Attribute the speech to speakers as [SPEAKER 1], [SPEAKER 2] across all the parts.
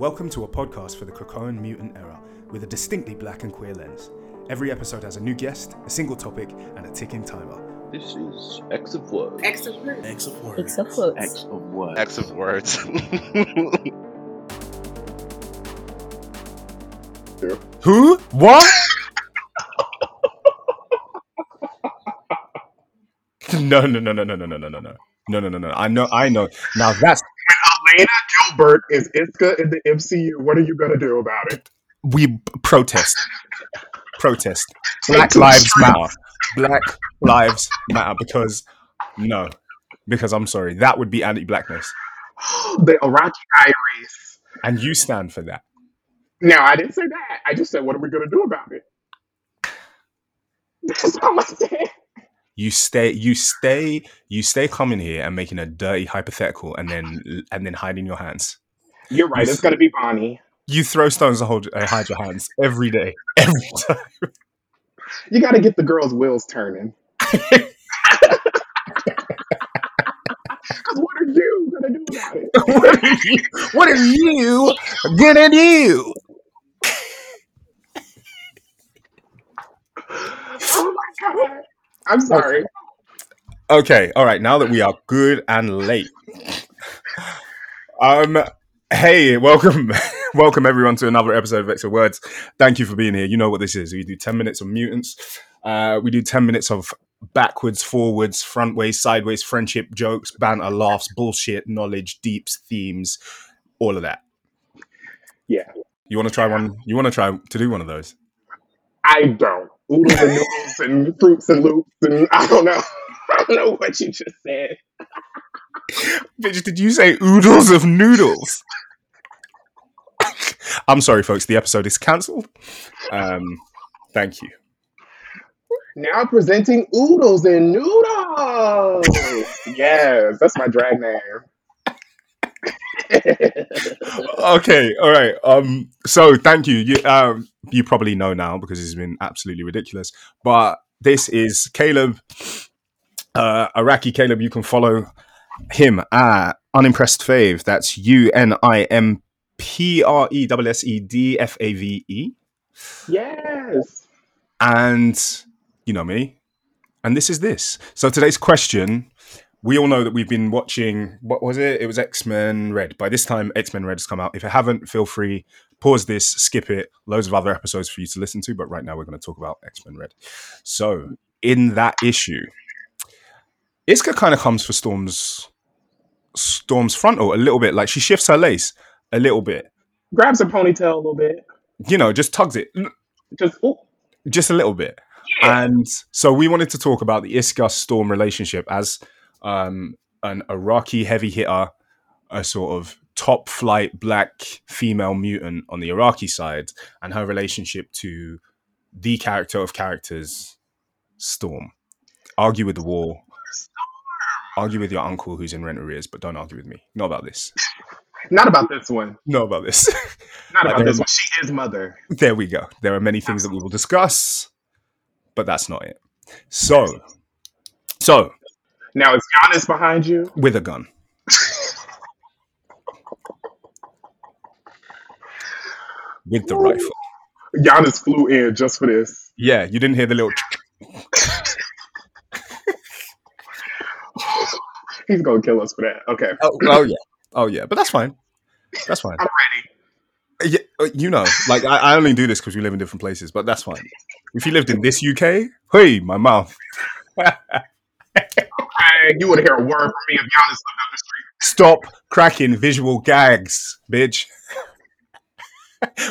[SPEAKER 1] Welcome to a podcast for the Krakoan mutant era with a distinctly black and queer lens. Every episode has a new guest, a single topic, and a ticking timer.
[SPEAKER 2] This is X of what?
[SPEAKER 3] X of words.
[SPEAKER 4] X of words.
[SPEAKER 3] X of words.
[SPEAKER 2] X of what?
[SPEAKER 5] X of words.
[SPEAKER 1] Who? What? no, no, no, no, no, no, no, no, no, no, no, no, no, no. I know, I know. Now that's
[SPEAKER 4] Elena Gilbert is Isca in the MCU. What are you going to do about it?
[SPEAKER 1] we protest. Protest. Black lives matter. Black lives matter because no, because I'm sorry, that would be anti-blackness,
[SPEAKER 4] the Iraqi Diaries.
[SPEAKER 1] and you stand for that.
[SPEAKER 4] No, I didn't say that. I just said, what are we going to do about it? That's all I said.
[SPEAKER 1] You stay, you stay, you stay coming here and making a dirty hypothetical, and then and then hiding your hands.
[SPEAKER 4] You're right. It's going to be Bonnie.
[SPEAKER 1] You throw stones and hold, uh, hide your hands every day, every time.
[SPEAKER 4] You got to get the girls' wheels turning. Because what are you to do about it?
[SPEAKER 1] what, are you, what are you gonna do?
[SPEAKER 4] Oh my God. I'm sorry.
[SPEAKER 1] Okay, all right. Now that we are good and late, um, hey, welcome, welcome everyone to another episode of Extra Words. Thank you for being here. You know what this is. We do ten minutes of mutants. Uh, we do ten minutes of backwards, forwards, front ways, sideways, friendship, jokes, banter, laughs, bullshit, knowledge, deeps, themes, all of that.
[SPEAKER 4] Yeah.
[SPEAKER 1] You want to try one? You want to try to do one of those?
[SPEAKER 4] I don't. Oodles and noodles and fruits and loops and I don't know. I don't know what you just said.
[SPEAKER 1] Bitch, did you say oodles of noodles? I'm sorry, folks. The episode is cancelled. Um, thank you.
[SPEAKER 4] Now presenting oodles and noodles. yes, that's my drag name.
[SPEAKER 1] Okay, all right. Um, so thank you. You, um, you probably know now because it's been absolutely ridiculous. But this is Caleb, uh, Iraqi Caleb. You can follow him at unimpressed fave. That's U N I M P R E S S E D F A V E.
[SPEAKER 4] yes.
[SPEAKER 1] and you know me and this is this so today's question we all know that we've been watching what was it? It was x-men red. By this time x-men red has come out. If you haven't feel free. Pause this skip it. Loads of other episodes for you to listen to but right now we're going to talk about x-men red. So in that issue isca kind of comes for storm's storm's frontal a little bit. Like she shifts her lace a little bit.
[SPEAKER 4] Grabs her ponytail a little bit.
[SPEAKER 1] you know just tugs it.
[SPEAKER 4] Just ooh,
[SPEAKER 1] just a little bit.
[SPEAKER 4] Yeah.
[SPEAKER 1] And so we wanted to talk about the Isca Storm relationship as um, an Arakkii heavy hitter, a sort of top flight black female mutant on the Arakkii side, and her relationship to the character of characters, Storm. Argue with the war. Argue with your uncle who's in rent arrears, but don't argue with me. Not about this.
[SPEAKER 4] Not about this one.
[SPEAKER 1] Not about this.
[SPEAKER 4] Not
[SPEAKER 1] Like
[SPEAKER 4] about this one. She is mother.
[SPEAKER 1] there we go. There are many things that we will discuss, but that's not it. So, so
[SPEAKER 4] Now is Giannis behind you?
[SPEAKER 1] with a gun. with the rifle.
[SPEAKER 4] Giannis flew in just for this.
[SPEAKER 1] Yeah, you didn't hear the little.
[SPEAKER 4] He's gonna kill us for that. Okay.
[SPEAKER 1] Oh, oh yeah, oh yeah, but that's fine. That's fine.
[SPEAKER 4] I'm ready.
[SPEAKER 1] Yeah, uh, you know, like I, I only do this because we live in different places, but that's fine. If you lived in this UK, hey, my mouth.
[SPEAKER 4] You wouldn't hear a word from me if Giannis lived up the street.
[SPEAKER 1] Stop cracking visual gags, bitch.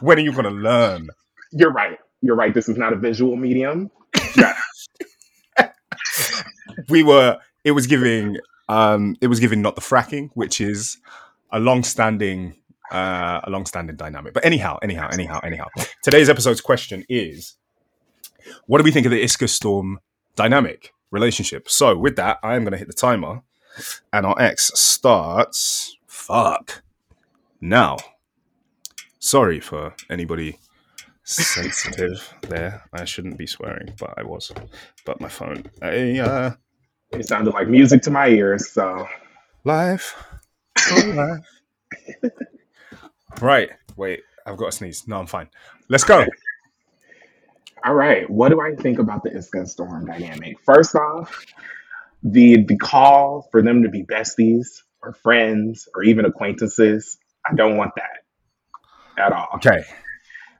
[SPEAKER 1] when are you gonna learn?
[SPEAKER 4] You're right. You're right. This is not a visual medium.
[SPEAKER 1] we were it was giving um it was giving not the fracking which is a long-standing uh a long-standing dynamic but anyhow anyhow anyhow anyhow today's episode's question is what do we think of the isca storm dynamic relationship so with that i am going to hit the timer and our x starts fuck now sorry for anybody sensitive there i shouldn't be swearing but i was but my phone I, uh
[SPEAKER 4] It sounded like music to my ears. So
[SPEAKER 1] Life. Oh, life. Right. Wait, I've got a sneeze. No, I'm fine. Let's go.
[SPEAKER 4] All right. What do I think about the Isca and Storm dynamic? First off, the the call for them to be besties or friends or even acquaintances, I don't want that at all.
[SPEAKER 1] Okay.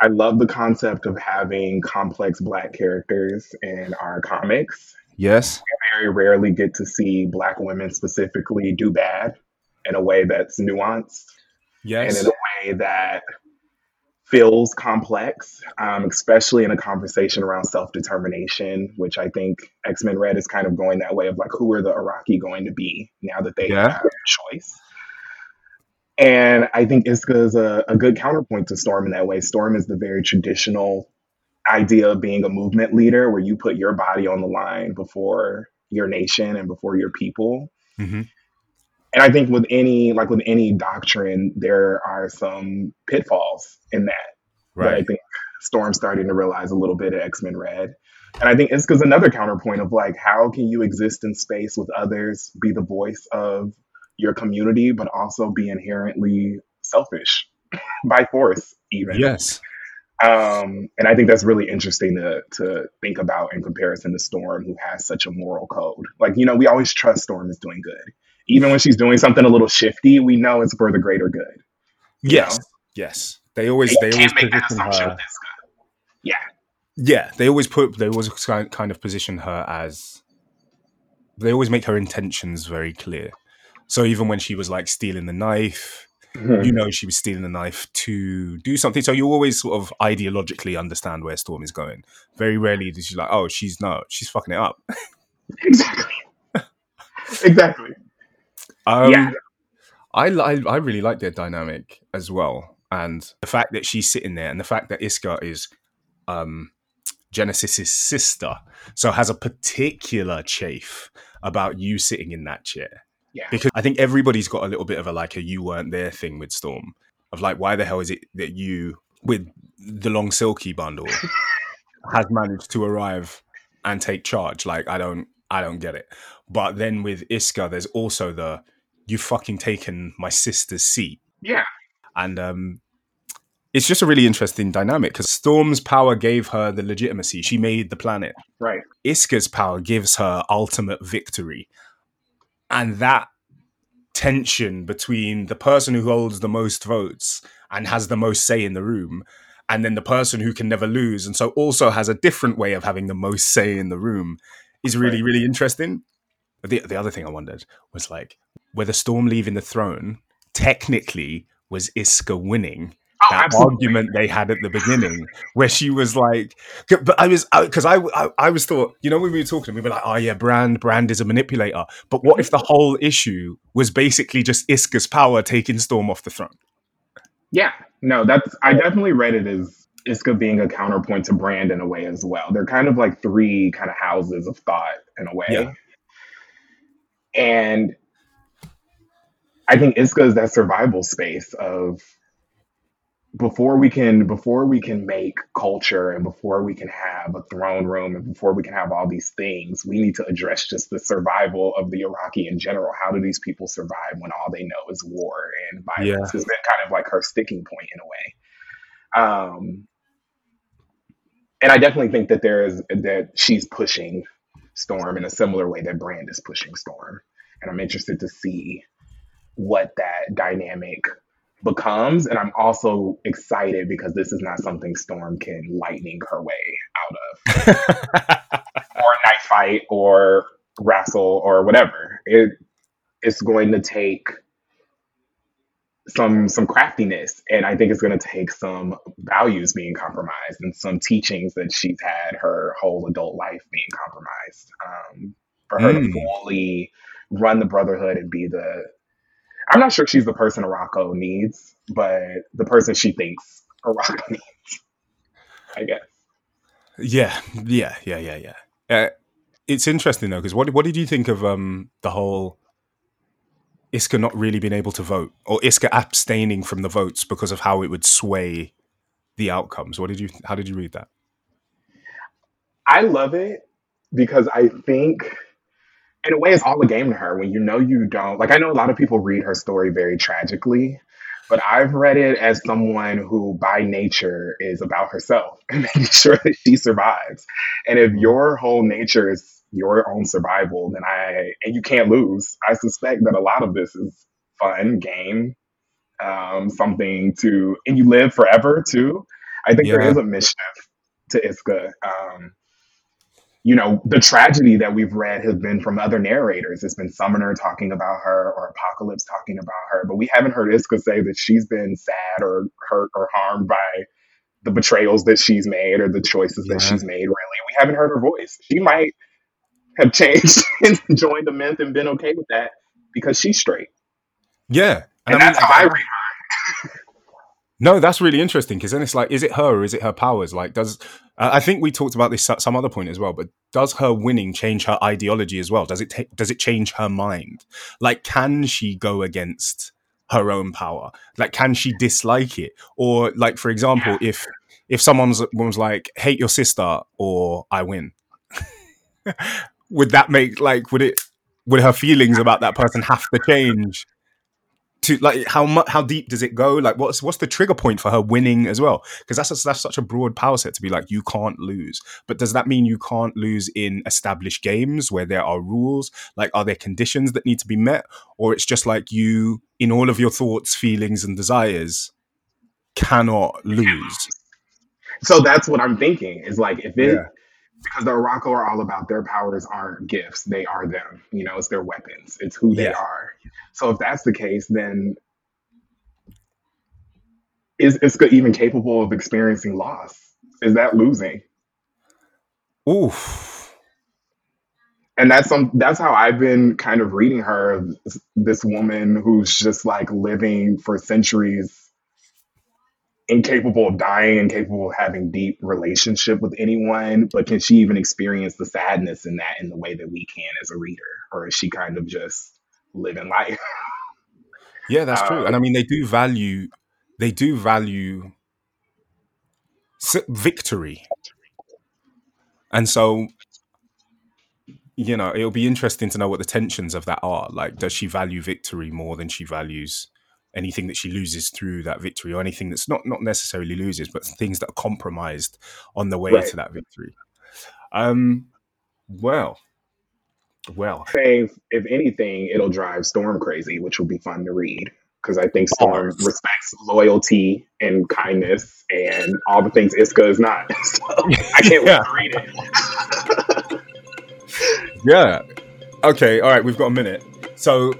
[SPEAKER 4] I love the concept of having complex black characters in our comics.
[SPEAKER 1] Yes.
[SPEAKER 4] We Very rarely get to see black women specifically do bad in a way that's nuanced and
[SPEAKER 1] Yes.
[SPEAKER 4] in a way that feels complex, um, especially in a conversation around self determination, which I think X Men Red is kind of going that way of like, who are the Arakkii going to be now that they
[SPEAKER 1] Yeah.
[SPEAKER 4] have a choice? And I think Isca is a, a good counterpoint to Storm in that way. Storm is the very traditional idea of being a movement leader where you put your body on the line before your nation and before your people
[SPEAKER 1] hmm
[SPEAKER 4] and I think with any like with any doctrine, there are some pitfalls in that that I think Storm's starting to realize a little bit at X Men Red. And I think Isca's another counterpoint of like, how can you exist in space with others, be the voice of your community, but also be inherently selfish by force, even.
[SPEAKER 1] Yes.
[SPEAKER 4] Um, and I think that's really interesting to to think about in comparison to Storm, who has such a moral code. Like, you know, we always trust Storm is doing good. Even when she's doing something a little shifty, we know it's for the greater good.
[SPEAKER 1] Yes.
[SPEAKER 4] know?
[SPEAKER 1] Yes. They always
[SPEAKER 4] You
[SPEAKER 1] they always
[SPEAKER 4] can't make
[SPEAKER 1] position
[SPEAKER 4] assumption
[SPEAKER 1] her.
[SPEAKER 4] Yeah.
[SPEAKER 1] Yeah, they always put they always kind of position her as they always make her intentions very clear. So even when she was like stealing the knife,
[SPEAKER 4] Mhm.
[SPEAKER 1] you know she was stealing the knife to do something. So you always sort of ideologically understand where Storm is going. Very rarely is she like, oh, she's no, she's fucking it up.
[SPEAKER 4] Exactly. exactly.
[SPEAKER 1] Um,
[SPEAKER 4] Yeah.
[SPEAKER 1] I, li- I really like their dynamic as well, and the fact that she's sitting there, and the fact that Isca is um, Genesis's sister, so has a particular chafe about you sitting in that chair.
[SPEAKER 4] Yeah.
[SPEAKER 1] Because I think everybody's got a little bit of a like a you weren't there thing with Storm of like why the hell is it that you with the long silky bundle has managed to arrive and take charge? Like I don't I don't get it. But then with Isca, there's also the you fucking taken my sister's seat.
[SPEAKER 4] Yeah.
[SPEAKER 1] And um it's just a really interesting dynamic because Storm's power gave her the legitimacy. She made the planet.
[SPEAKER 4] Right.
[SPEAKER 1] Isca's power gives her ultimate victory. And that tension between the person who holds the most votes and has the most say in the room and then the person who can never lose and so also has a different way of having the most say in the room is really really interesting the, the other thing i wondered was like whether storm leaving the throne technically was isca winning
[SPEAKER 4] Oh,
[SPEAKER 1] that
[SPEAKER 4] absolutely.
[SPEAKER 1] argument they had at the beginning where she was like but i was because I, I i was thought you know when we were talking we were like oh yeah brand brand is a manipulator but what if mm-hmm. the whole issue was basically just isca's power taking storm off the throne
[SPEAKER 4] Yeah. No, that's I definitely read it as Isca being a counterpoint to Brand in a way as well. They're kind of like three kind of houses of thought in a way.
[SPEAKER 1] Yeah.
[SPEAKER 4] And I think Isca is that survival space of before we can before we can make culture and before we can have a throne room and before we can have all these things, we need to address just the survival of the Arakkii in general. How do these people survive when all they know is war and violence?
[SPEAKER 1] Yeah.
[SPEAKER 4] Has been kind of like her sticking point in a way. Um, and I definitely think that there is that she's pushing Storm in a similar way that Brand is pushing Storm, and I'm interested to see what that dynamic becomes. And I'm also excited because this is not something Storm can lightning her way out of, or a knife fight, or wrestle, or whatever. It it's going to take some some craftiness and i think it's going to take some values being compromised and some teachings that she's had her whole adult life being compromised. Um, for her to
[SPEAKER 1] Mm.
[SPEAKER 4] fully run the brotherhood and be the i'm not sure she's the person Arakko needs but the person she thinks Arakko needs i guess.
[SPEAKER 1] Yeah yeah yeah yeah yeah. Uh, it's interesting though because what, what did you think of um the whole isca not really being able to vote or isca abstaining from the votes because of how it would sway the outcomes what did you how did you read that
[SPEAKER 4] I love it because I think, in a way, it's all a game to her when you know you don't. Like, I know a lot of people read her story very tragically, but I've read it as someone who, by nature, is about herself and making sure that she survives. And if mm-hmm. your whole nature is your own survival, then I, and you can't lose, I suspect that a lot of this is fun, game, um, something to, and you live forever too. I think there
[SPEAKER 1] Yeah.
[SPEAKER 4] is a mischief to Isca. Um, you know, the tragedy that we've read has been from other narrators. It's been Summoner talking about her or Apocalypse talking about her, but we haven't heard Isca say that she's been sad or hurt or harmed by the betrayals that she's made or the choices that she's made, really. We haven't heard her voice. She might have changed and joined the myth and been okay with that because she's straight.
[SPEAKER 1] Yeah.
[SPEAKER 4] And,
[SPEAKER 1] I mean,
[SPEAKER 4] that's how I read
[SPEAKER 1] No, that's really interesting because then it's like, is it her or is it her powers? Like, does uh, I think we talked about this at some other point as well? But does her winning change her ideology as well? Does it ta- does it change her mind? Like, can she go against her own power? Like, can she dislike it? Or like, for example, if if someone's was like, hate your sister or I win, would that make like would it would her feelings about that person have to change? to like how much how deep does it go like what's what's the trigger point for her winning as well because that's a, that's such a broad power set to be like you can't lose but does that mean you can't lose in established games where there are rules like are there conditions that need to be met or it's just like you in all of your thoughts feelings and desires cannot lose
[SPEAKER 4] So that's what I'm thinking. Is like if it
[SPEAKER 1] Yeah.
[SPEAKER 4] Because the Arakko are all about their powers aren't gifts, they are them. You know, it's their weapons. It's who they
[SPEAKER 1] Yeah.
[SPEAKER 4] are. So if that's the case, then is Isca even capable of experiencing loss? Is that losing?
[SPEAKER 1] oof
[SPEAKER 4] And that's some that's how I've been kind of reading her, this woman who's just like living for centuries incapable of dying, incapable of having deep relationship with anyone, but can she even experience the sadness in that in the way that we can as a reader? Or is she kind of just living life?
[SPEAKER 1] yeah that's true
[SPEAKER 4] Um,
[SPEAKER 1] and i mean they do value they do value victory and so you know it'll be interesting to know what the tensions of that are like does she value victory more than she values anything that she loses through that victory or anything that's not not necessarily loses but things that are compromised on the way
[SPEAKER 4] Right.
[SPEAKER 1] to that victory um well well
[SPEAKER 4] saying if anything, it'll drive Storm crazy, which will be fun to read. Because I think Storm respects loyalty and kindness and all the things Isca is not. So I can't
[SPEAKER 1] Yeah.
[SPEAKER 4] wait to read it.
[SPEAKER 1] yeah okay all right we've got a minute so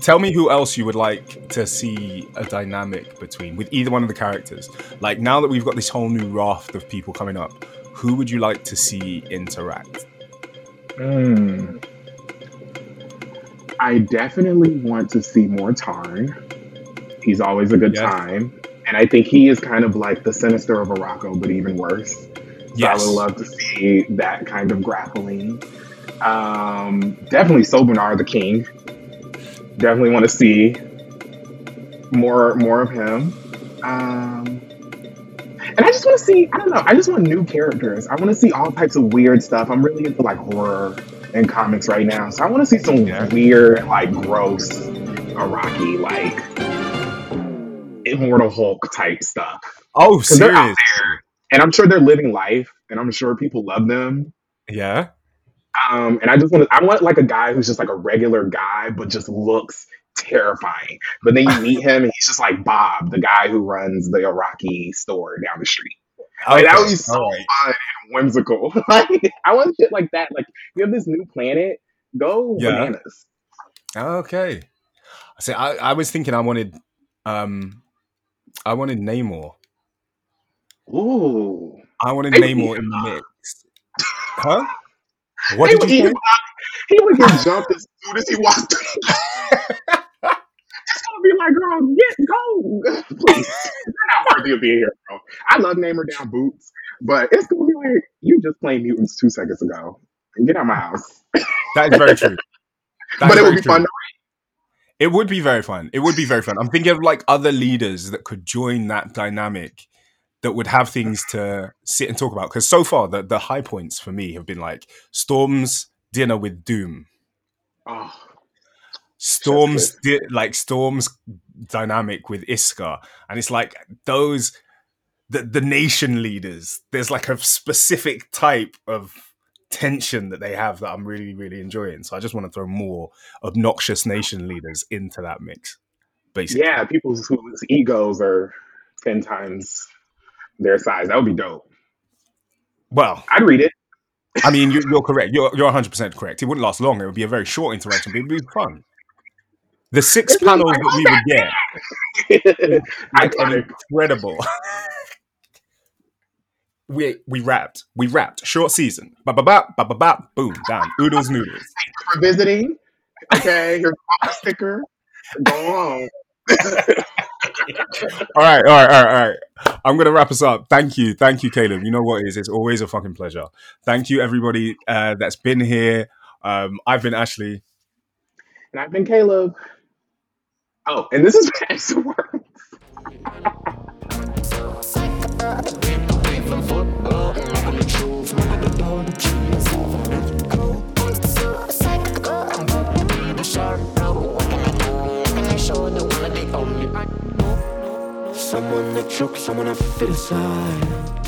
[SPEAKER 1] tell me who else you would like to see a dynamic between with either one of the characters like now that we've got this whole new raft of people coming up who would you like to see interact
[SPEAKER 4] Hmm. I definitely want to see more Tarn. He's always a good
[SPEAKER 1] Yeah.
[SPEAKER 4] time. And I think he is kind of like the sinister of Arakko, but even worse. So
[SPEAKER 1] Yes.
[SPEAKER 4] I would love to see that kind of grappling. Um, definitely Sobunar the King. Definitely want to see more more of him. Um, and I just want to see, I don't know, I just want new characters. I want to see all types of weird stuff. I'm really into like horror and comics right now. So I want to see some
[SPEAKER 1] Yeah.
[SPEAKER 4] weird, like gross, Arakkii, like Immortal Hulk type stuff.
[SPEAKER 1] oh
[SPEAKER 4] Because they're out
[SPEAKER 1] serious
[SPEAKER 4] there. And I'm sure they're living life and I'm sure people love them.
[SPEAKER 1] yeah
[SPEAKER 4] Um, and I just want to, I want like a guy who's just like a regular guy, but just looks terrifying. But then you meet him and he's just like Bob, the guy who runs the Arakkii store down the street. Like, that would be so
[SPEAKER 1] right.
[SPEAKER 4] fun and whimsical. like, I want shit like that. Like, you have this new planet, go
[SPEAKER 1] Yeah.
[SPEAKER 4] bananas.
[SPEAKER 1] okay see I, I was thinking i wanted um i wanted namor
[SPEAKER 4] Ooh.
[SPEAKER 1] i wanted
[SPEAKER 4] would
[SPEAKER 1] namor in the mix huh what
[SPEAKER 4] He
[SPEAKER 1] did
[SPEAKER 4] would
[SPEAKER 1] you
[SPEAKER 4] eat
[SPEAKER 1] say
[SPEAKER 4] him up. He would get jumped as soon as he walked. It's gonna be like, girl, get go, please. You're not worthy of being here, bro. I love Namor down boots, but it's gonna be like you just played mutants two seconds ago. Get out of my house.
[SPEAKER 1] that is very true That
[SPEAKER 4] but it would be
[SPEAKER 1] true.
[SPEAKER 4] fun.
[SPEAKER 1] It would be very fun. It would be very fun. I'm thinking of like other leaders that could join that dynamic that would have things to sit and talk about. Because so far, the, the high points for me have been like Storm's dinner with Doom,
[SPEAKER 4] oh,
[SPEAKER 1] Storm's di- like Storm's dynamic with Isca, and it's like those the the nation leaders. There's like a specific type of tension that they have that I'm really really enjoying. So I just want to throw more obnoxious nation leaders into that mix. Basically,
[SPEAKER 4] Yeah, people whose egos are ten times their size. That would be dope.
[SPEAKER 1] well,
[SPEAKER 4] I'd read it.
[SPEAKER 1] I mean, you, you're correct. You're you're 100 percent correct. It wouldn't last long. It would be a very short interaction, but it'd be fun. The six panels that we would get, like incredible. we we rapped. We rapped. Short season. Ba ba ba ba ba ba. Boom. Down. Oodles noodles.
[SPEAKER 4] for visiting. Okay, here's a sticker. Go on.
[SPEAKER 1] All right, all right, all right, all right. I'm gonna wrap us up. Thank you, thank you, Caleb. You know what it is? It's always a fucking pleasure. Thank you, everybody uh, that's been here. Um, I've been Ashley.
[SPEAKER 4] And I've been Caleb. Oh, and this is Max Work.
[SPEAKER 3] Someone that chokes, someone I fit aside.